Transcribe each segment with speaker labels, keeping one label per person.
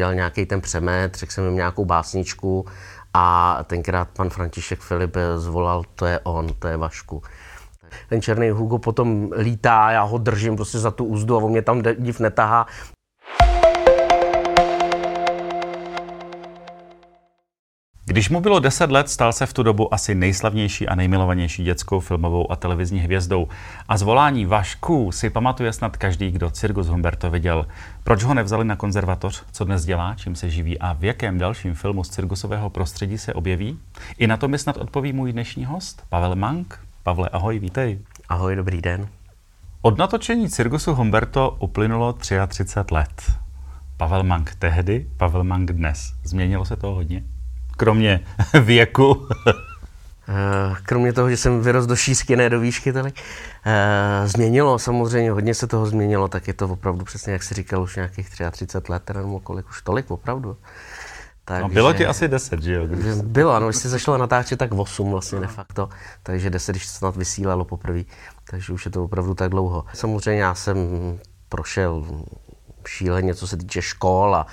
Speaker 1: Dělal nějaký ten přemet, řekl jsem jim nějakou básničku a tenkrát pan František Filip zvolal, to je on, to je Vašku. Ten černý Hugo potom lítá, já ho držím prostě za tu úzdu a on mě tam div netahá.
Speaker 2: Když mu bylo 10 let, stal se v tu dobu asi nejslavnější a nejmilovanější dětskou filmovou a televizní hvězdou. A zvolání Vašku si pamatuje snad každý, kdo Cirkus Humberto viděl. Proč ho nevzali na konzervatoř, co dnes dělá, čím se živí a v jakém dalším filmu z cirkusového prostředí se objeví? I na to mi snad odpoví můj dnešní host, Pavel Mank. Pavle, ahoj, vítej.
Speaker 1: Ahoj, dobrý den.
Speaker 2: Od natočení Cirkusu Humberto uplynulo 33 let. Pavel Mank tehdy, Pavel Mank dnes. Změnilo se to hodně? Kromě věku?
Speaker 1: Eh, kromě toho, že jsem vyrost do šířky, ne do výšky tolik. Eh, změnilo samozřejmě, hodně se toho změnilo, tak je to opravdu přesně, jak jsi říkal, už nějakých 33 let, teda nebo kolik, už tolik opravdu.
Speaker 2: Tak, no, bylo ti asi 10, že jo?
Speaker 1: Bylo, ano, když jsi začala natáčet, tak 8 vlastně de facto, takže 10, když se snad vysílalo poprvé, takže už je to opravdu tak dlouho. Samozřejmě já jsem prošel šíleně, co se týče škol a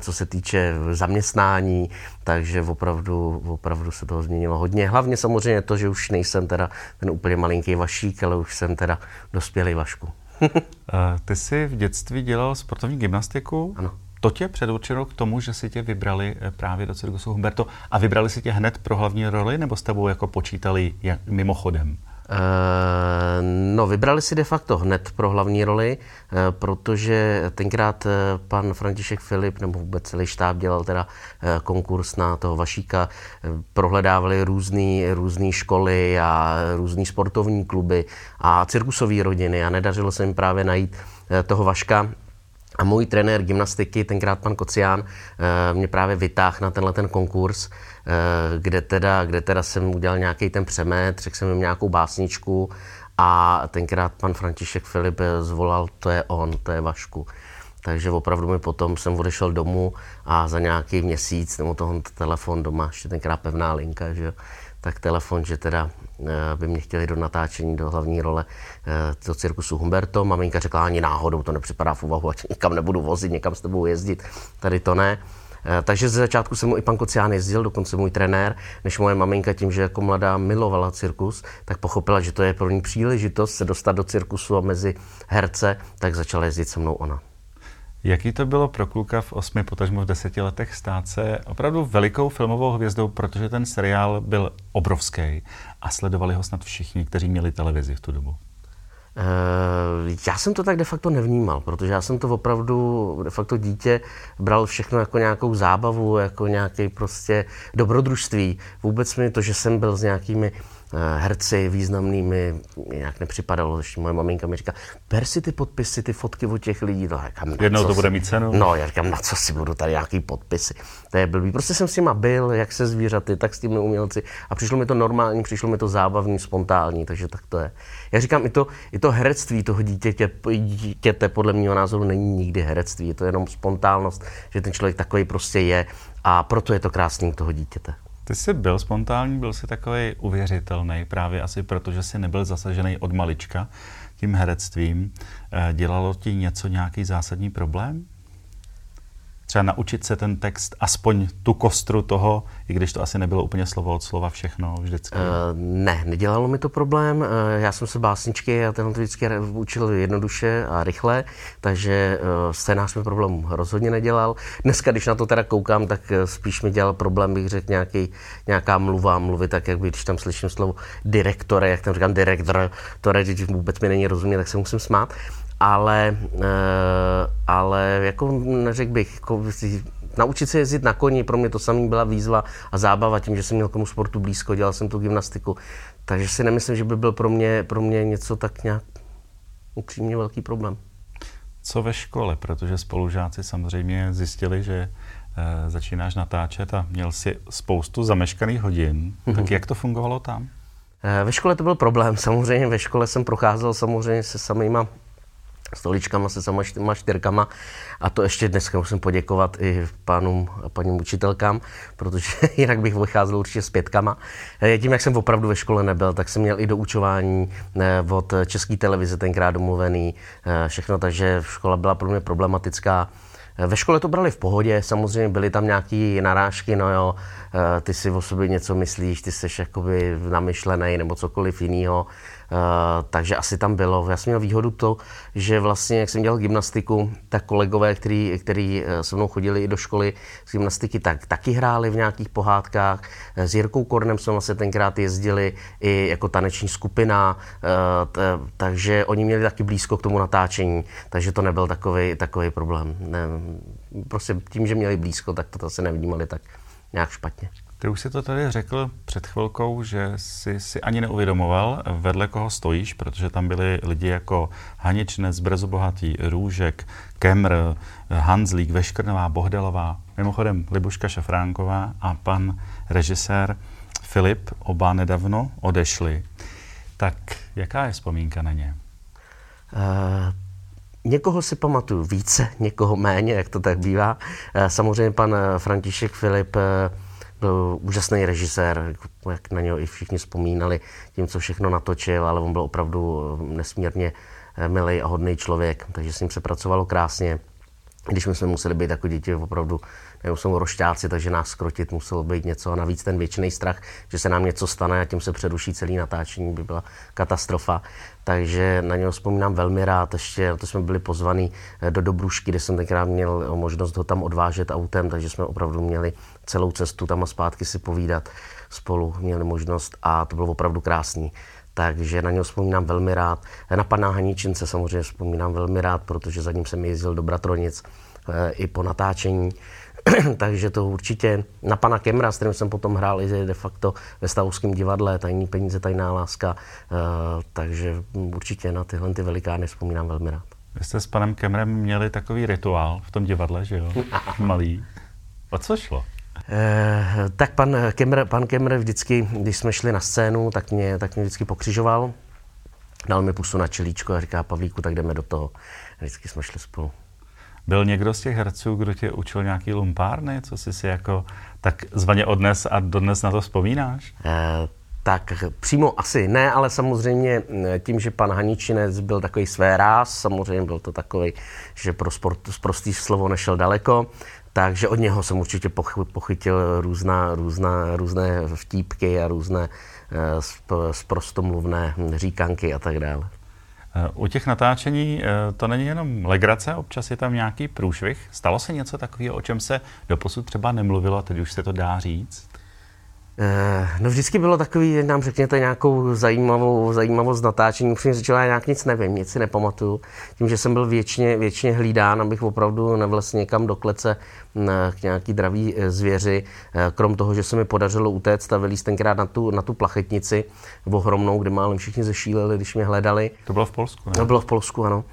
Speaker 1: co se týče zaměstnání, takže opravdu, opravdu se toho změnilo hodně. Hlavně samozřejmě to, že už nejsem teda ten úplně malinký vašík, ale už jsem teda dospělý vašku.
Speaker 2: Ty jsi v dětství dělal sportovní gymnastiku?
Speaker 1: Ano.
Speaker 2: To tě předurčilo k tomu, že si tě vybrali eh, právě do Cirkusu Humberto a vybrali si tě hned pro hlavní roli, nebo s tebou jako počítali jak, mimochodem?
Speaker 1: Eh, no, vybrali si de facto hned pro hlavní roli, eh, protože tenkrát eh, pan František Filip nebo vůbec celý štáb dělal teda konkurs na toho Vašíka, prohledávali různé různý školy a různé sportovní kluby a cirkusové rodiny a nedařilo se jim právě najít toho Vaška, a můj trenér gymnastiky, tenkrát pan Kocián, mě právě vytáhl na tenhle ten konkurs, kde teda, kde teda jsem udělal nějaký ten přemet, řekl jsem jim nějakou básničku a tenkrát pan František Filip zvolal, to je on, to je Vašku. Takže opravdu mi potom jsem odešel domů a za nějaký měsíc, nebo toho telefon doma, ještě tenkrát pevná linka, že tak telefon, že teda by mě chtěli do natáčení, do hlavní role do cirkusu Humberto. Maminka řekla, ani náhodou to nepřipadá v úvahu, ať nikam nebudu vozit, někam s tebou jezdit, tady to ne. Eh, takže ze začátku jsem mu i pan Kocián jezdil, dokonce můj trenér, než moje maminka tím, že jako mladá milovala cirkus, tak pochopila, že to je pro ní příležitost se dostat do cirkusu a mezi herce, tak začala jezdit se mnou ona.
Speaker 2: Jaký to bylo pro kluka v osmi, potažmo v deseti letech stát se opravdu velikou filmovou hvězdou, protože ten seriál byl obrovský a sledovali ho snad všichni, kteří měli televizi v tu dobu?
Speaker 1: Eh, já jsem to tak de facto nevnímal, protože já jsem to opravdu de facto dítě bral všechno jako nějakou zábavu, jako nějaké prostě dobrodružství. Vůbec mi to, že jsem byl s nějakými herci významnými nějak nepřipadalo. Ještě moje maminka mi říká, ber si ty podpisy, ty fotky od těch lidí. No, říkám,
Speaker 2: Jednou to bude mít cenu.
Speaker 1: No, já říkám, na co si budu tady nějaký podpisy. To je blbý. Prostě jsem s nima byl, jak se zvířaty, tak s těmi umělci. A přišlo mi to normální, přišlo mi to zábavní, spontánní, takže tak to je. Já říkám, i to, i to herectví toho dítěte, dítěte podle mého názoru není nikdy herectví. Je to jenom spontánnost, že ten člověk takový prostě je. A proto je to krásný toho dítěte.
Speaker 2: Ty jsi byl spontánní, byl jsi takový uvěřitelný, právě asi proto, že jsi nebyl zasažený od malička tím herectvím. Eh, dělalo ti něco, nějaký zásadní problém? Třeba naučit se ten text, aspoň tu kostru toho, i když to asi nebylo úplně slovo od slova všechno vždycky? Uh,
Speaker 1: ne, nedělalo mi to problém. Uh, já jsem se básničky a ten to vždycky učil jednoduše a rychle, takže uh, scénář mi problém rozhodně nedělal. Dneska, když na to teda koukám, tak spíš mi dělal problém, bych řekl, nějaký, nějaká mluva, mluvy, tak jak by, když tam slyším slovo direktore, jak tam říkám direktor, to vůbec mi není rozumět, tak se musím smát ale, eh, ale jako neřekl bych, jako naučit se jezdit na koni, pro mě to samý byla výzva a zábava tím, že jsem měl k tomu sportu blízko, dělal jsem tu gymnastiku, takže si nemyslím, že by byl pro mě, pro mě něco tak nějak upřímně velký problém.
Speaker 2: Co ve škole, protože spolužáci samozřejmě zjistili, že e, začínáš natáčet a měl si spoustu zameškaných hodin, mm-hmm. tak jak to fungovalo tam?
Speaker 1: E, ve škole to byl problém, samozřejmě ve škole jsem procházel samozřejmě se samýma stoličkama se sama čtyřkama a to ještě dneska musím poděkovat i pánům a paním učitelkám, protože jinak bych vycházel určitě s pětkama. Eh, tím, jak jsem opravdu ve škole nebyl, tak jsem měl i doučování eh, od české televize tenkrát domluvený, eh, všechno, takže škola byla pro mě problematická. Ve škole to brali v pohodě, samozřejmě byly tam nějaké narážky, no jo, ty si o sobě něco myslíš, ty jsi jakoby namyšlený nebo cokoliv jiného. Eh, takže asi tam bylo. Já jsem měl výhodu to, že vlastně, jak jsem dělal gymnastiku, tak kolegové, který, který eh, se mnou chodili i do školy z gymnastiky, tak taky hráli v nějakých pohádkách. Eh, s Jirkou Kornem jsme vlastně tenkrát jezdili i jako taneční skupina, takže oni měli taky blízko k tomu natáčení, takže to nebyl takový, takový problém. Ne, prostě tím, že měli blízko, tak to se nevnímali tak nějak špatně.
Speaker 2: Ty už si to tady řekl před chvilkou, že jsi si ani neuvědomoval, vedle koho stojíš, protože tam byli lidi jako Haničnec, Brzobohatý, Růžek, Kemr, Hanzlík, Veškrnová, Bohdelová, mimochodem Libuška Šafránková a pan režisér Filip, oba nedávno odešli. Tak jaká je vzpomínka na ně? Uh,
Speaker 1: Někoho si pamatuju více, někoho méně, jak to tak bývá. Samozřejmě pan František Filip byl úžasný režisér, jak na něho i všichni vzpomínali tím, co všechno natočil, ale on byl opravdu nesmírně eh, milý a hodný člověk, takže s ním se pracovalo krásně. Když my jsme museli být jako děti opravdu, nebo jsou rošťáci, takže nás skrotit muselo být něco a navíc ten věčný strach, že se nám něco stane a tím se předuší celý natáčení, by byla katastrofa takže na něho vzpomínám velmi rád. Ještě to jsme byli pozvaní eh, do Dobrušky, kde jsem tenkrát měl možnost ho tam odvážet autem, takže jsme opravdu měli celou cestu tam a zpátky si povídat spolu, měli možnost a to bylo opravdu krásný. Takže na něho vzpomínám velmi rád. Na pana Haníčince samozřejmě vzpomínám velmi rád, protože za ním jsem jezdil do Bratronic eh, i po natáčení. takže to určitě na pana Kemra, s kterým jsem potom hrál i de facto ve Stavovském divadle, Tajní peníze, tajná láska, uh, takže určitě na tyhle ty velikány vzpomínám velmi rád.
Speaker 2: Vy jste s panem Kemrem měli takový rituál v tom divadle, že jo? Malý. O co šlo?
Speaker 1: Eh, tak pan Kemr, pan Kemr vždycky, když jsme šli na scénu, tak mě, tak mě vždycky pokřižoval, dal mi pusu na čelíčko a říká, Pavlíku, tak jdeme do toho. Vždycky jsme šli spolu.
Speaker 2: Byl někdo z těch herců, kdo tě učil nějaký lumpárny, co jsi si jako tak zvaně odnes a dodnes na to vzpomínáš? Eh,
Speaker 1: tak přímo asi ne, ale samozřejmě eh, tím, že pan Haničinec byl takový své ráz, samozřejmě byl to takový, že pro sport, prostý slovo nešel daleko, takže od něho jsem určitě pochytil různá, různá, různé vtípky a různé uh, sprostomluvné říkanky a tak dále.
Speaker 2: Eh, u těch natáčení eh, to není jenom legrace, občas je tam nějaký průšvih. Stalo se něco takového, o čem se doposud třeba nemluvilo, teď už se to dá říct?
Speaker 1: Eh, no vždycky bylo takový, nám řekněte nějakou zajímavou, zajímavost natáčení. Upřímně řečeno, já nějak nic nevím, nic si nepamatuju. Tím, že jsem byl věčně, věčně hlídán, abych opravdu nevlesl někam do klece k nějaký dravý eh, zvěři. Eh, krom toho, že se mi podařilo utéct a vylíst tenkrát na tu, na tu plachetnici ohromnou, kde málem všichni zešíleli, když mě hledali.
Speaker 2: To bylo v Polsku, ne?
Speaker 1: To bylo v Polsku, ano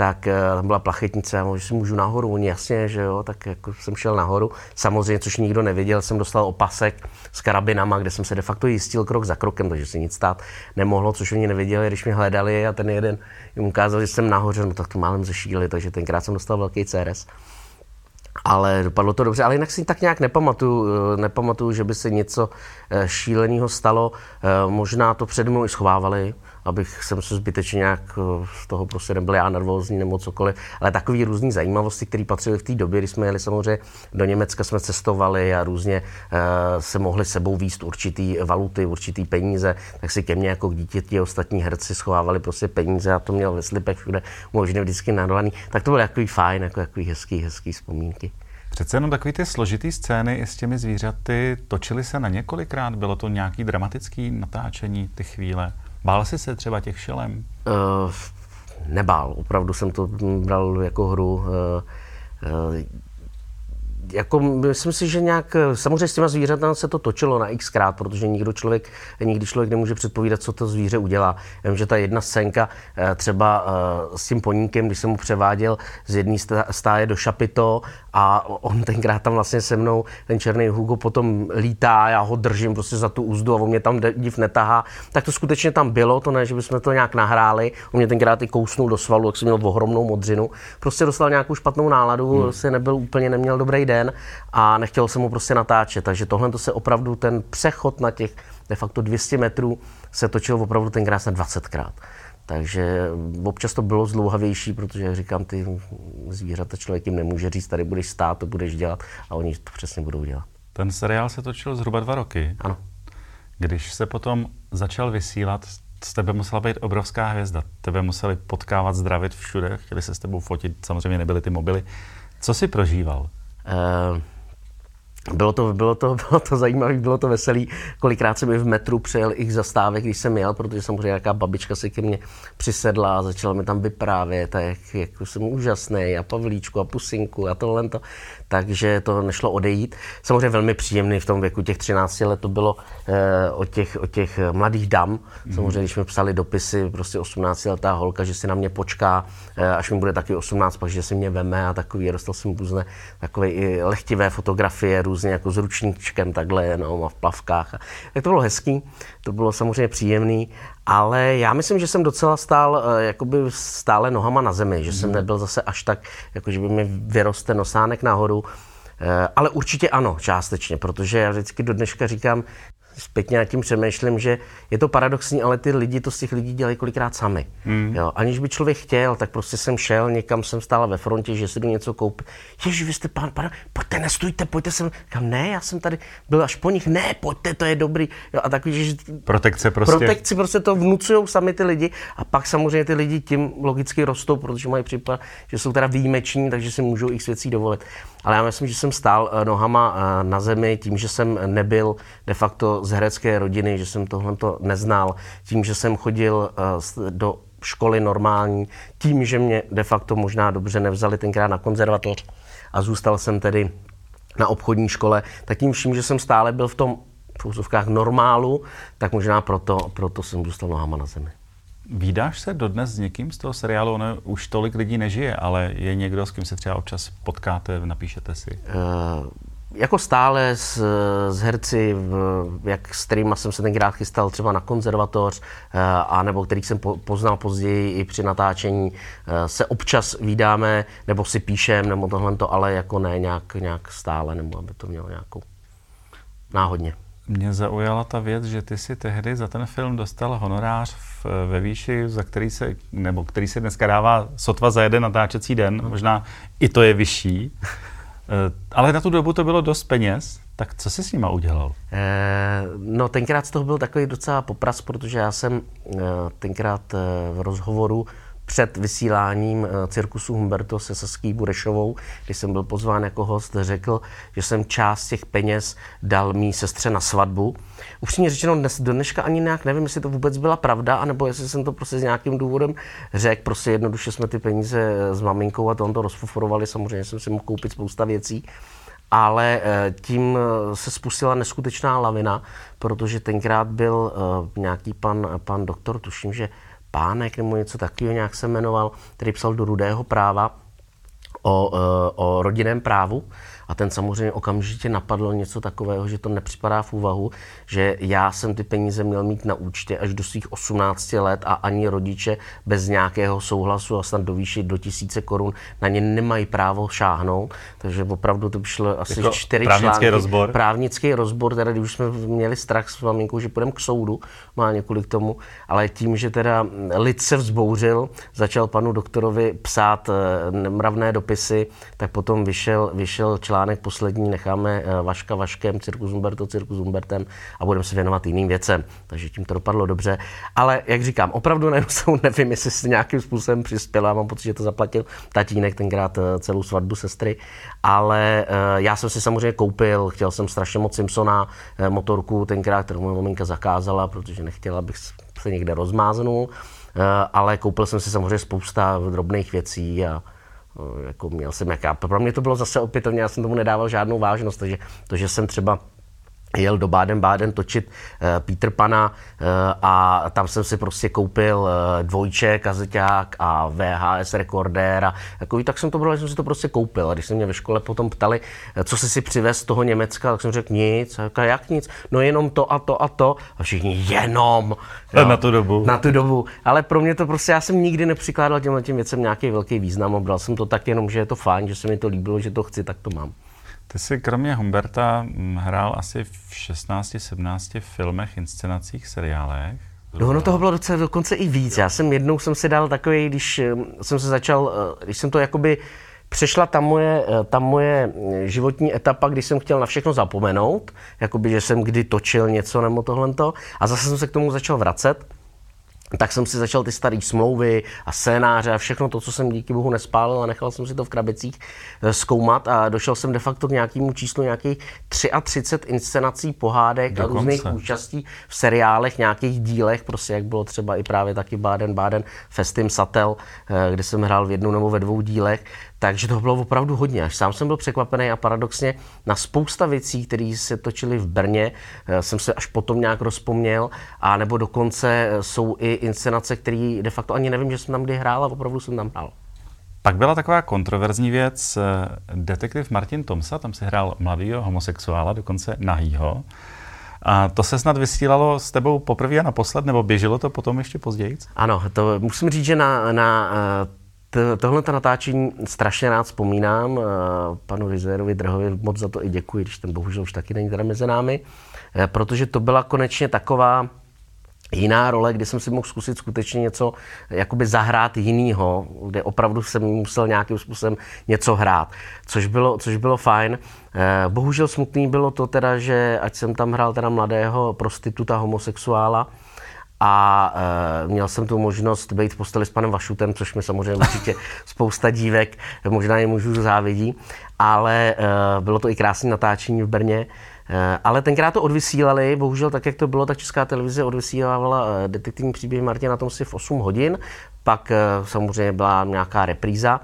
Speaker 1: tak eh, tam byla plachetnice a si můžu nahoru, oni jasně, že jo, tak jako jsem šel nahoru. Samozřejmě, což nikdo nevěděl, jsem dostal opasek s karabinama, kde jsem se de facto jistil krok za krokem, takže se nic stát nemohlo, což oni nevěděli, když mě hledali a ten jeden jim ukázal, že jsem nahoře, no tak to málem zešíli, takže tenkrát jsem dostal velký CRS. Ale dopadlo to dobře, ale jinak si tak nějak nepamatuju, eh, nepamatuju, že by se něco eh, šíleného stalo. Možná to před mnou i schovávali, abych jsem se zbytečně nějak eh, z toho prostě nebyl já nervózní nebo cokoliv, ale takový různý zajímavosti, které patřily v té době, kdy jsme jeli samozřejmě do Německa, jsme cestovali a různě uh, se mohli sebou výst určitý valuty, určitý peníze, tak si ke mně jako k dítěti ostatní herci schovávali prostě peníze a to měl ve slipech všude možně vždycky nadolaný. Tak to bylo takový fajn, jako takový hezký, hezký vzpomínky.
Speaker 2: Přece jenom takový ty složitý scény s těmi zvířaty točily se na několikrát? Bylo to nějaký dramatický natáčení, ty chvíle? Bál jsi se třeba těch šelem? Uh,
Speaker 1: nebál, opravdu jsem to bral jako hru. Uh, uh, jako myslím si, že nějak, samozřejmě s těma zvířaty se to točilo na xkrát, protože nikdo člověk, nikdy člověk nemůže předpovídat, co to zvíře udělá. Vím, že ta jedna scénka eh, třeba eh, s tím poníkem, když jsem mu převáděl z jedné stáje do Šapito a on tenkrát tam vlastně se mnou, ten černý Hugo potom lítá, já ho držím prostě za tu úzdu a on mě tam div netahá, tak to skutečně tam bylo, to ne, že bychom to nějak nahráli, on mě tenkrát i kousnul do svalu, jak jsem měl ohromnou modřinu, prostě dostal nějakou špatnou náladu, hmm. prostě nebyl úplně, neměl dobrý den den a nechtěl jsem mu prostě natáčet. Takže tohle to se opravdu, ten přechod na těch de facto 200 metrů se točil opravdu tenkrát na 20krát. Takže občas to bylo zlouhavější, protože, jak říkám, ty zvířata člověk jim nemůže říct, tady budeš stát, to budeš dělat a oni to přesně budou dělat.
Speaker 2: Ten seriál se točil zhruba dva roky.
Speaker 1: Ano.
Speaker 2: Když se potom začal vysílat, z tebe musela být obrovská hvězda. Tebe museli potkávat, zdravit všude, chtěli se s tebou fotit, samozřejmě nebyly ty mobily. Co jsi prožíval? Uh...
Speaker 1: Bylo to, bylo, to, bylo to zajímavé, bylo to veselý. Kolikrát jsem mi v metru přejel ich zastávek, když jsem jel, protože samozřejmě nějaká babička si ke mně přisedla a začala mi tam vyprávět, a jak, jak jsem úžasný, a Pavlíčku, a Pusinku, a tohle. To. Takže to nešlo odejít. Samozřejmě velmi příjemný v tom věku těch 13 let to bylo eh, o, těch, o těch mladých dam. Mm. Samozřejmě, když mi psali dopisy, prostě 18 letá holka, že si na mě počká, eh, až mi bude taky 18, pak že si mě veme a takový, dostal jsem různé takové i lehtivé fotografie, různě jako s ručníčkem takhle jenom a v plavkách. Tak to bylo hezký, to bylo samozřejmě příjemný, ale já myslím, že jsem docela stál eh, jakoby stále nohama na zemi, že jsem mhm. nebyl zase až tak, jako že by mi vyroste nosánek nahoru, eh, ale určitě ano, částečně, protože já vždycky do dneška říkám, zpětně nad tím přemýšlím, že je to paradoxní, ale ty lidi to z těch lidí dělají kolikrát sami. Mm. Jo, aniž by člověk chtěl, tak prostě jsem šel, někam jsem stál ve frontě, že si jdu něco koupit. Ježiš, vy jste pán, pán, pojďte, nestůjte, pojďte sem. Kam ne, já jsem tady byl až po nich, ne, pojďte, to je dobrý. Jo, a takový, že
Speaker 2: protekce prostě.
Speaker 1: Protekci prostě to vnucují sami ty lidi a pak samozřejmě ty lidi tím logicky rostou, protože mají případ, že jsou teda výjimeční, takže si můžou x věcí dovolit. Ale já myslím, že jsem stál eh, nohama eh, na zemi tím, že jsem nebyl de facto z herecké rodiny, že jsem tohle neznal, tím, že jsem chodil eh, do školy normální, tím, že mě de facto možná dobře nevzali tenkrát na konzervatoř a zůstal jsem tedy na obchodní škole, tak tím vším, že jsem stále byl v tom v normálu, tak možná proto, proto jsem zůstal nohama na zemi.
Speaker 2: Vídáš se dodnes s někým z toho seriálu? Ono už tolik lidí nežije, ale je někdo, s kým se třeba občas potkáte, napíšete si? Uh,
Speaker 1: jako stále s, s herci, v, jak s kterými jsem se tenkrát chystal třeba na konzervatoř, uh, a nebo kterých jsem po, poznal později i při natáčení, uh, se občas vídáme, nebo si píšem, nebo tohle, ale jako ne nějak, nějak stále, nebo aby to mělo nějakou náhodně.
Speaker 2: Mě zaujala ta věc, že ty si tehdy za ten film dostal honorář v, ve výši, za který se, nebo který se dneska dává sotva za jeden natáčecí den, no. možná i to je vyšší. Eh, ale na tu dobu to bylo dost peněz, tak co jsi s nima udělal?
Speaker 1: Eh, no tenkrát z toho byl takový docela popras, protože já jsem eh, tenkrát eh, v rozhovoru před vysíláním eh, cirkusu Humberto se Saský Burešovou, když jsem byl pozván jako host, řekl, že jsem část těch peněz dal mý sestře na svatbu. Upřímně řečeno, dnes, do dneška ani nějak nevím, jestli to vůbec byla pravda, anebo jestli jsem to prostě s nějakým důvodem řekl. Prostě jednoduše jsme ty peníze eh, s maminkou a to on to rozfoforovali. Samozřejmě jsem si mohl koupit spousta věcí ale eh, tím se spustila neskutečná lavina, protože tenkrát byl nějaký pan, pan doktor, tuším, že Pánek nebo něco takového nějak se jmenoval, který psal do Rudého práva o, eh, o rodinném právu a ten samozřejmě okamžitě napadlo něco takového, že to nepřipadá v úvahu, že já jsem ty peníze měl mít na účtě až do svých 18 let a ani rodiče bez nějakého souhlasu a snad do výši do tisíce korun na ně nemají právo šáhnout. Takže opravdu to šlo asi jako čtyři
Speaker 2: právnický články. rozbor.
Speaker 1: Právnický rozbor, teda když už jsme měli strach s maminkou, že půjdeme k soudu, má několik tomu, ale tím, že teda lid se vzbouřil, začal panu doktorovi psát eh, mravné dopisy, tak potom vyšel, vyšel článek článek poslední necháme eh, Vaška Vaškem, Cirkus Umberto, Cirkus Umbertem a budeme se věnovat jiným věcem. Takže tím to dopadlo dobře. Ale jak říkám, opravdu na nevím, jestli se nějakým způsobem přispěl, mám pocit, že to zaplatil tatínek tenkrát eh, celou svatbu sestry, ale eh, já jsem si samozřejmě koupil, chtěl jsem strašně moc Simpsona motorku tenkrát, kterou moje maminka zakázala, protože nechtěla, abych se někde rozmáznul, ale koupil jsem si samozřejmě spousta drobných věcí a jako měl jsem jaká. Pro mě to bylo zase opětovně, já jsem tomu nedával žádnou vážnost, takže to, že jsem třeba jel do Baden-Baden točit uh, Peter Pana uh, a tam jsem si prostě koupil uh, dvojče, kazeťák a VHS rekordér a takový, tak jsem to bral, jsem si to prostě koupil. A když se mě ve škole potom ptali, co jsi si přivez z toho Německa, tak jsem řekl nic. A říkal, jak nic? No jenom to a to a to. A všichni jenom.
Speaker 2: Jo, na tu dobu.
Speaker 1: Na tu dobu. Ale pro mě to prostě, já jsem nikdy nepřikládal těmhle těm věcem nějaký velký význam. Bral jsem to tak jenom, že je to fajn, že se mi to líbilo, že to chci, tak to mám.
Speaker 2: Ty jsi kromě Humberta hrál asi v 16-17 filmech, inscenacích, seriálech.
Speaker 1: No ono toho bylo docela dokonce i víc. Já jsem jednou jsem si dal takový, když eh, jsem se začal, eh, když jsem to jakoby přešla ta moje, eh, ta moje životní etapa, kdy jsem chtěl na všechno zapomenout, jakoby, že jsem kdy točil něco nebo tohle a zase jsem se k tomu začal vracet tak jsem si začal ty staré smlouvy a scénáře a všechno to, co jsem díky bohu nespálil a nechal jsem si to v krabicích eh, zkoumat a došel jsem de facto k nějakému číslu nějakých 33 inscenací pohádek Dokonce. a různých účastí v seriálech, nějakých dílech, prostě jak bylo třeba i právě taky Baden-Baden, Festim Satel, eh, kde jsem hrál v jednu nebo ve dvou dílech, takže to bylo opravdu hodně. Až sám jsem byl překvapený a paradoxně na spousta věcí, které se točily v Brně, eh, jsem se až potom nějak rozpomněl, a nebo dokonce eh, jsou i inscenace, které de facto ani nevím, že jsem tam kdy hrál a opravdu jsem tam hrál.
Speaker 2: Pak byla taková kontroverzní věc. Eh, detektiv Martin Tomsa, tam si hrál mladýho homosexuála, dokonce nahýho. A to se snad vysílalo s tebou poprvé a naposled, nebo běželo to potom ještě později?
Speaker 1: Ano, to musím říct, že na, na Tohle to natáčení strašně rád vzpomínám. Panu Rizérovi Drhovi moc za to i děkuji, když ten bohužel už taky není teda mezi námi, e, protože to byla konečně taková jiná role, kdy jsem si mohl zkusit skutečně něco jakoby zahrát jinýho, kde opravdu jsem musel nějakým způsobem něco hrát, což bylo, což bylo fajn. E, bohužel smutný bylo to teda, že ať jsem tam hrál teda mladého prostituta homosexuála, a e, měl jsem tu možnost být v posteli s panem Vašutem, což mi samozřejmě určitě spousta dívek možná je můžu závidí, ale e, bylo to i krásné natáčení v Brně. E, ale tenkrát to odvysílali, bohužel tak, jak to bylo, tak Česká televize odvysílávala e, detektivní příběh Martina tom si v 8 hodin, pak e, samozřejmě byla nějaká repríza,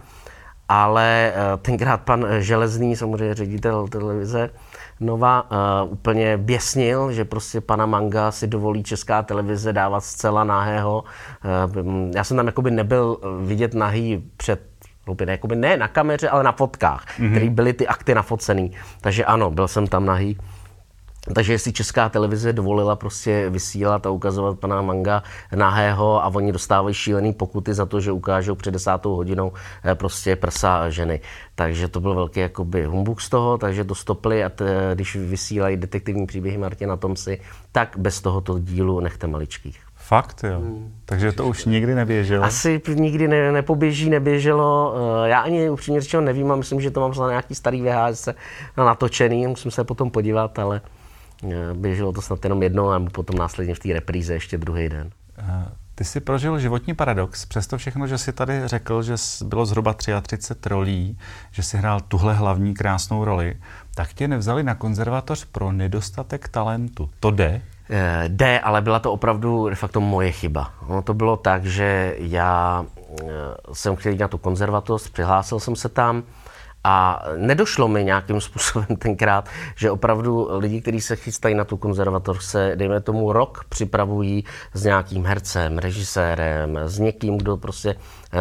Speaker 1: ale e, tenkrát pan Železný, samozřejmě ředitel televize, Nova uh, úplně běsnil, že prostě pana Manga si dovolí česká televize dávat zcela nahého. Uh, já jsem tam jakoby nebyl vidět nahý před ne, jakoby ne na kameře, ale na fotkách, mm-hmm. které byly ty akty nafocený. Takže ano, byl jsem tam nahý. Takže jestli česká televize dovolila prostě vysílat a ukazovat pana Manga nahého a oni dostávají šílený pokuty za to, že ukážou před desátou hodinou eh, prostě prsa ženy. Takže to byl velký jakoby humbuk z toho, takže to stopli a t, když vysílají detektivní příběhy Martina Tomsi, tak bez tohoto dílu nechte maličkých.
Speaker 2: Fakt, jo. Hmm. Takže to už nikdy neběželo?
Speaker 1: Asi nikdy ne, nepoběží, neběželo. Eh, já ani upřímně řečeno nevím a myslím, že to mám za nějaký starý VHS natočený, musím se potom podívat, ale běželo to snad jenom jedno a potom následně v té repríze ještě druhý den.
Speaker 2: Eh, ty jsi prožil životní paradox, přesto všechno, že jsi tady řekl, že bylo zhruba 33 rolí, že jsi hrál tuhle hlavní krásnou roli, tak tě nevzali na konzervatoř pro nedostatek talentu. To jde?
Speaker 1: Eh, jde, ale byla to opravdu de facto moje chyba. Ono to bylo tak, že já jsem chtěl jít na tu konzervatoř, přihlásil jsem se tam, a nedošlo mi nějakým způsobem tenkrát, že opravdu lidi, kteří se chystají na tu konzervatoř, se, dejme tomu, rok připravují s nějakým hercem, režisérem, s někým, kdo prostě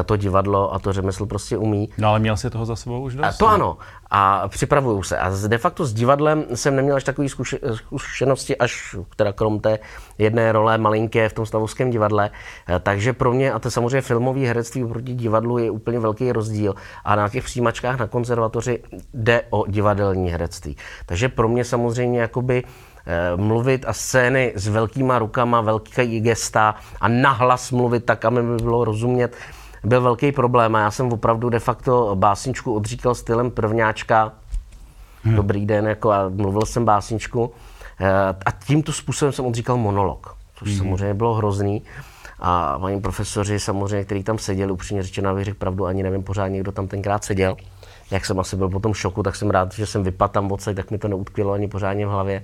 Speaker 1: to divadlo a to řemeslo prostě umí.
Speaker 2: No ale měl si toho za sebou už dost?
Speaker 1: A to ano. A připravuju se. A de facto s divadlem jsem neměl až takové zkušenosti, až teda krom té jedné role malinké v tom stavovském divadle. Eh, takže pro mě, a to samozřejmě filmové herectví proti divadlu je úplně velký rozdíl. A na těch přijímačkách na konzervatoři jde o divadelní herectví. Takže pro mě samozřejmě jakoby eh, mluvit a scény s velkýma rukama, velký gesta a nahlas mluvit tak, aby mi bylo rozumět, byl velký problém a já jsem opravdu de facto básničku odříkal stylem prvňáčka. Hmm. Dobrý den, jako a mluvil jsem básničku. Eh, a tímto způsobem jsem odříkal monolog, což hmm. samozřejmě bylo hrozný. A paní profesoři samozřejmě, kteří tam seděli, upřímně řečeno, abych řekl pravdu, ani nevím pořádně, kdo tam tenkrát seděl. Jak jsem asi byl po tom šoku, tak jsem rád, že jsem vypadl tam odsaď, tak mi to neutkvělo ani pořádně v hlavě.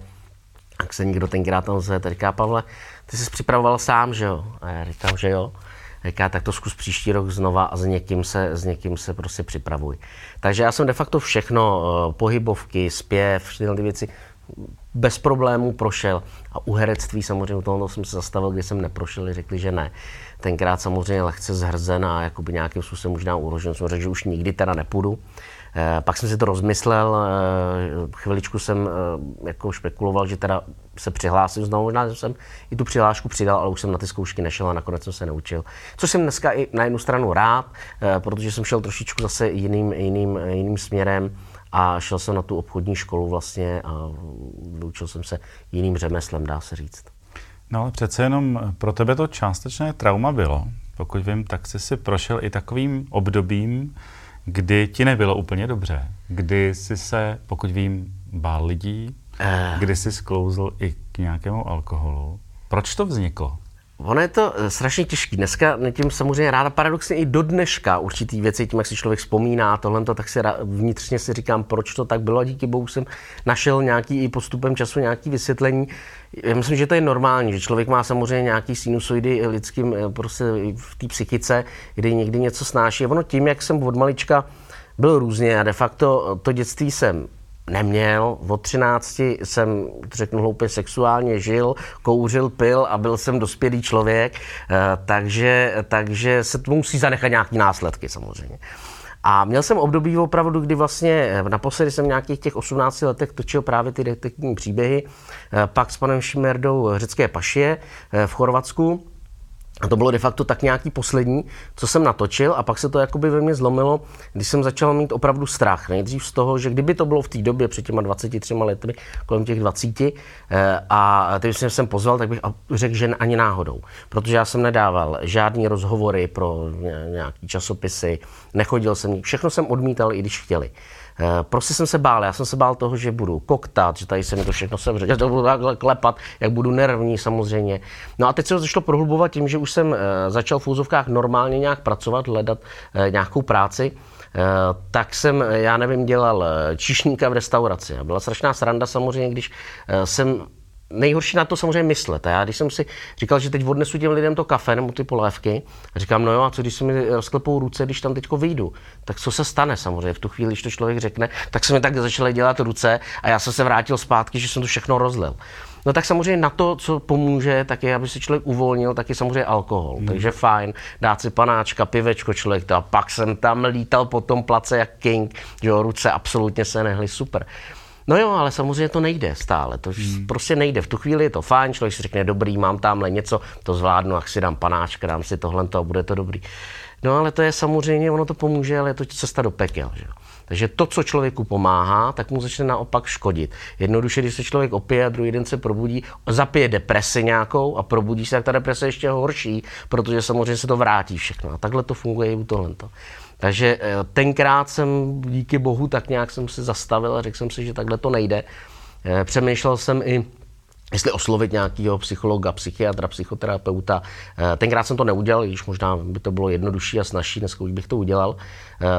Speaker 1: A se někdo tenkrát tam zve, říká, Pavle, ty jsi připravoval sám, že jo? A já říkám, že jo. Říká, tak to zkus příští rok znova a s někým se, s někým se prostě připravuj. Takže já jsem de facto všechno, eh, pohybovky, zpěv, všechny ty věci, bez problémů prošel. A u herectví samozřejmě toho jsem se zastavil, kdy jsem neprošel, řekli, že ne. Tenkrát samozřejmě lehce zhrzen a nějakým způsobem možná urožen jsem řekl, že už nikdy teda nepůjdu. Eh, pak jsem si to rozmyslel, eh, chviličku jsem eh, jako špekuloval, že teda se přihlásím znovu, možná jsem i tu přihlášku přidal, ale už jsem na ty zkoušky nešel a nakonec jsem se neučil. Což jsem dneska i na jednu stranu rád, protože jsem šel trošičku zase jiným, jiným, jiným směrem a šel jsem na tu obchodní školu vlastně a vyučil jsem se jiným řemeslem, dá se říct.
Speaker 2: No ale přece jenom pro tebe to částečné trauma bylo. Pokud vím, tak jsi si prošel i takovým obdobím, kdy ti nebylo úplně dobře. Kdy jsi se, pokud vím, bál lidí, uh. kdy jsi sklouzl i k nějakému alkoholu. Proč to vzniklo?
Speaker 1: Ono je to eh, strašně těžký. Dneska tím samozřejmě ráda paradoxně i do dneška určitý věci, tím, jak si člověk vzpomíná tohle, tak si vnitřně si říkám, proč to tak bylo a díky bohu jsem našel nějaký i postupem času nějaký vysvětlení. Já myslím, že to je normální, že člověk má samozřejmě nějaký sinusoidy lidským eh, prostě v té psychice, kdy někdy něco snáší. Ono tím, jak jsem od malička byl různě a de facto to dětství jsem neměl. Od 13 jsem, řeknu hloupě, sexuálně žil, kouřil, pil a byl jsem dospělý člověk, eh, takže, takže se to musí zanechat nějaký následky samozřejmě. A měl jsem období opravdu, kdy vlastně eh, naposledy jsem nějakých těch 18 letech točil právě ty detektivní příběhy, eh, pak s panem Šimerdou Řecké pašie v Chorvatsku. A to bylo de facto tak nějaký poslední, co jsem natočil a pak se to jakoby ve mně zlomilo, když jsem začal mít opravdu strach. Nejdřív z toho, že kdyby to bylo v té době před těma 23 lety, kolem těch 20, eh, a teď jsem jsem pozval, tak bych řekl, že ani náhodou. Protože já jsem nedával žádný rozhovory pro nějaký časopisy, nechodil jsem, všechno jsem odmítal, i když chtěli. Eh, prostě jsem se bál, já jsem se bál toho, že budu koktat, že tady se mi to všechno sevře, že to budu takhle klepat, jak budu nervní samozřejmě. No a teď se to začalo prohlubovat tím, že už jsem eh, začal v úzovkách normálně nějak pracovat, hledat eh, nějakou práci. tak jsem, já nevím, dělal číšníka v restauraci. Byla strašná sranda samozřejmě, když jsem nejhorší na to samozřejmě myslet. A já když jsem si říkal, že teď odnesu těm lidem to kafe nebo ty polévky, a říkám, no jo, a co když se mi rozklepou ruce, když tam teďko vyjdu? Tak co se stane samozřejmě v tu chvíli, když to člověk řekne, tak se mi tak začaly dělat ruce a já jsem se vrátil zpátky, že jsem to všechno rozlil. No tak samozřejmě na to, co pomůže, tak je, aby se člověk uvolnil, tak je samozřejmě alkohol. Hmm. Takže fajn, dát si panáčka, pivečko člověk to a pak jsem tam lítal po tom place jak king, že jo, ruce absolutně se nehly super. No jo, ale samozřejmě to nejde stále, to hmm. prostě nejde. V tu chvíli je to fajn, člověk si řekne, dobrý, mám tamhle něco, to zvládnu, ach si dám panáčka, dám si tohle a bude to dobrý. No ale to je samozřejmě, ono to pomůže, ale je to cesta do pekel. Že? Takže to, co člověku pomáhá, tak mu začne naopak škodit. Jednoduše, když se člověk opije a druhý den se probudí, zapije depresi nějakou a probudí se, tak ta deprese je ještě horší, protože samozřejmě se to vrátí všechno. A takhle to funguje i u tohle. Takže eh, tenkrát jsem díky bohu tak nějak jsem se zastavil a řekl jsem si, že takhle to nejde. Eh, přemýšlel jsem i jestli oslovit nějakého psychologa, psychiatra, psychoterapeuta. Eh, tenkrát jsem to neudělal, když možná by to bylo jednodušší a snažší, dneska už bych to udělal.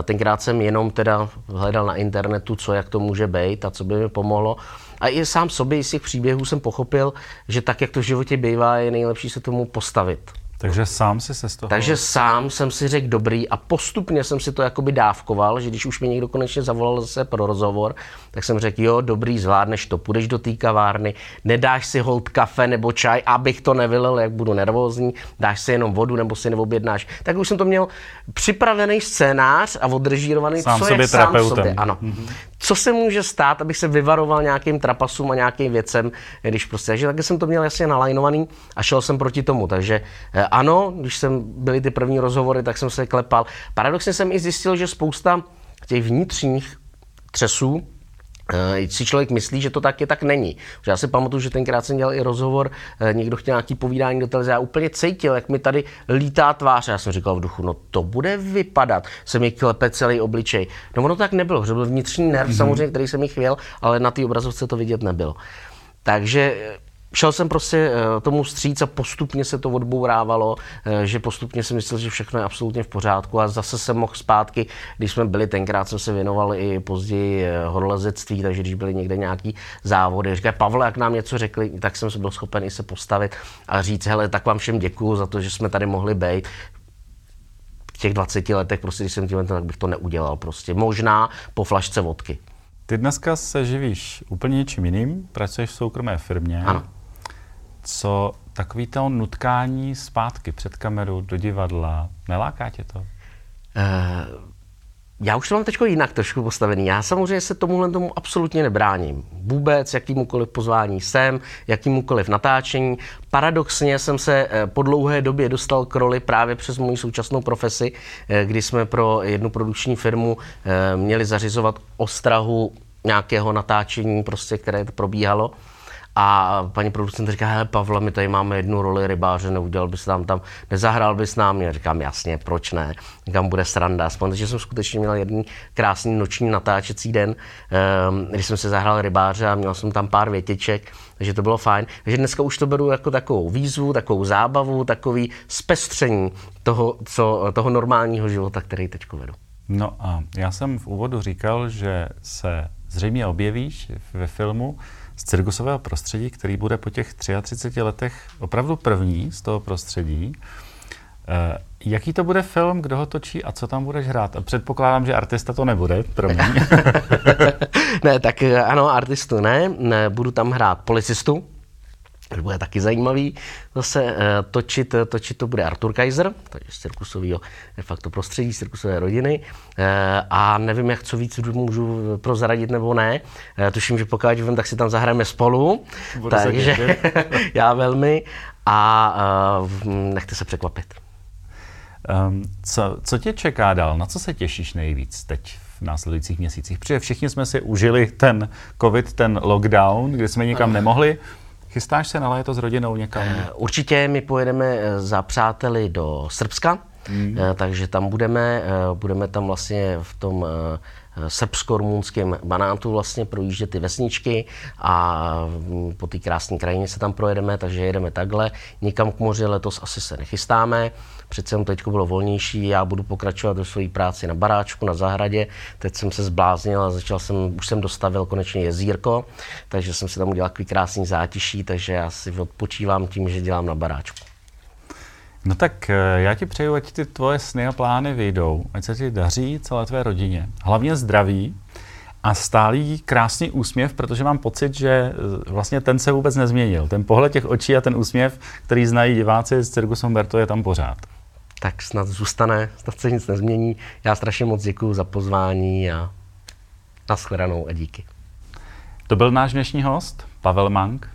Speaker 1: Tenkrát jsem jenom teda hledal na internetu, co jak to může být a co by mi pomohlo. A i sám sobě z těch příběhů jsem pochopil, že tak, jak to v životě bývá, je nejlepší se tomu postavit.
Speaker 2: Takže sám si se z toho...
Speaker 1: Takže sám jsem si řekl dobrý a postupně jsem si to jakoby dávkoval, že když už mi někdo konečně zavolal zase pro rozhovor, tak jsem řekl, jo, dobrý, zvládneš to, půjdeš do té kavárny, nedáš si hold kafe nebo čaj, abych to nevylil, jak budu nervózní, dáš si jenom vodu nebo si neobjednáš. Tak už jsem to měl připravený scénář a odrežírovaný,
Speaker 2: sám
Speaker 1: co
Speaker 2: sobě
Speaker 1: je
Speaker 2: sám
Speaker 1: sobě. Ano. Mm-hmm. Co se může stát, abych se vyvaroval nějakým trapasům a nějakým věcem, když prostě, takže taky jsem to měl jasně nalajnovaný a šel jsem proti tomu. Takže eh, ano, když jsem byly ty první rozhovory, tak jsem se klepal. Paradoxně jsem i zjistil, že spousta těch vnitřních třesů, si člověk myslí, že to tak je, tak není. Já si pamatuju, že tenkrát jsem dělal i rozhovor, eh, někdo chtěl nějaký povídání do televize, já úplně cítil, jak mi tady lítá tvář. Já jsem říkal v duchu, no to bude vypadat, se mi klepe celý obličej. No ono tak nebylo, že byl vnitřní nerv mm-hmm. samozřejmě, který jsem mi chvěl, ale na té obrazovce to vidět nebylo. Takže šel jsem prostě eh, tomu stříc a postupně se to odbourávalo, eh, že postupně jsem myslel, že všechno je absolutně v pořádku a zase jsem mohl zpátky, když jsme byli, tenkrát jsem se věnoval i později eh, horolezectví, takže když byly někde nějaký závody, říkají, Pavle, jak nám něco řekli, tak jsem se byl schopen i se postavit a říct, hele, tak vám všem děkuju za to, že jsme tady mohli být v těch 20 letech, prostě, když jsem tím, tak bych to neudělal prostě. Možná po flašce vodky.
Speaker 2: Ty dneska se živíš úplně něčím jiným, pracuješ v soukromé firmě.
Speaker 1: Ano
Speaker 2: co takový to nutkání zpátky před kameru do divadla, neláká tě to? Uh,
Speaker 1: já už to mám teď jinak trošku postavený. Já samozřejmě se tomuhle tomu absolutně nebráním. Vůbec jakýmukoliv pozvání jsem, jakýmukoliv natáčení. Paradoxně jsem se eh, po dlouhé době dostal k roli právě přes moji současnou profesi, eh, kdy jsme pro jednu produkční firmu měli zařizovat ostrahu nějakého natáčení, prostě, které probíhalo. A paní producent říká, hele Pavle, my tady máme jednu roli rybáře, neudělal bys tam tam, nezahrál bys nám. Já říkám, jasně, proč ne? Říkám, bude sranda. Aspoň, že jsem skutečně měl jeden krásný noční natáčecí den, ehm, kdy jsem se zahrál rybáře a měl jsem tam pár větiček, takže to bylo fajn. Takže dneska už to beru jako takovou výzvu, takovou zábavu, takový zpestření toho, co, toho normálního života, který teď vedu.
Speaker 2: No a já jsem v úvodu říkal, že se zřejmě objevíš ve filmu z cirkusového prostředí, který bude po těch 33 letech opravdu první z toho prostředí. Uh, jaký to bude film, kdo ho točí a co tam budeš hrát? Předpokládám, že artista to nebude, promiň.
Speaker 1: ne, tak eh, ano, artistu ne, ne, budu tam hrát policistu, to bude taky zajímavý. Zase uh, točit, točit to bude Artur Kaiser, takže z cirkusového de facto prostředí, z cirkusové rodiny. Uh, a nevím, jak co víc můžu prozradit nebo ne. Tuším, že pokud vím, tak si tam zahrajeme spolu.
Speaker 2: Budu
Speaker 1: takže já velmi. A nechte se překvapit.
Speaker 2: Um, co, co tě čeká dál? Na co se těšíš nejvíc teď v následujících měsících? Protože všichni jsme si užili ten covid, ten lockdown, kdy jsme nikam nemohli. Chystáš se na léto s rodinou někam? Eh,
Speaker 1: určitě my pojedeme eh, za přáteli do Srbska, mm. takže tam budeme, budeme tam vlastně v tom srbsko-rumunském banátu vlastně projíždět ty vesničky a mm, po té krásné krajině se tam projedeme, takže jedeme takhle. Nikam k moři letos asi se nechystáme, přece jenom teď bylo volnější, já budu pokračovat do své práci na baráčku, na zahradě. Teď jsem se zbláznil a začal jsem, už jsem dostavil konečně jezírko, takže jsem si tam udělal takový krásný zátiší, takže já si odpočívám tím, že dělám na baráčku.
Speaker 2: No tak eh, já ti přeju, ať ty tvoje sny a plány vyjdou, ať se ti daří celé tvé rodině. Hlavně zdraví a stálý krásný úsměv, protože mám pocit, že eh, vlastně ten se vůbec nezměnil. Ten pohled těch očí a ten úsměv, který znají diváci z Cirkus Humberto, je tam pořád.
Speaker 1: Tak snad zůstane, snad se nic nezmění. Já strašně moc děkuji za pozvání a nashledanou a díky.
Speaker 2: To byl náš dnešní host, Pavel Mank,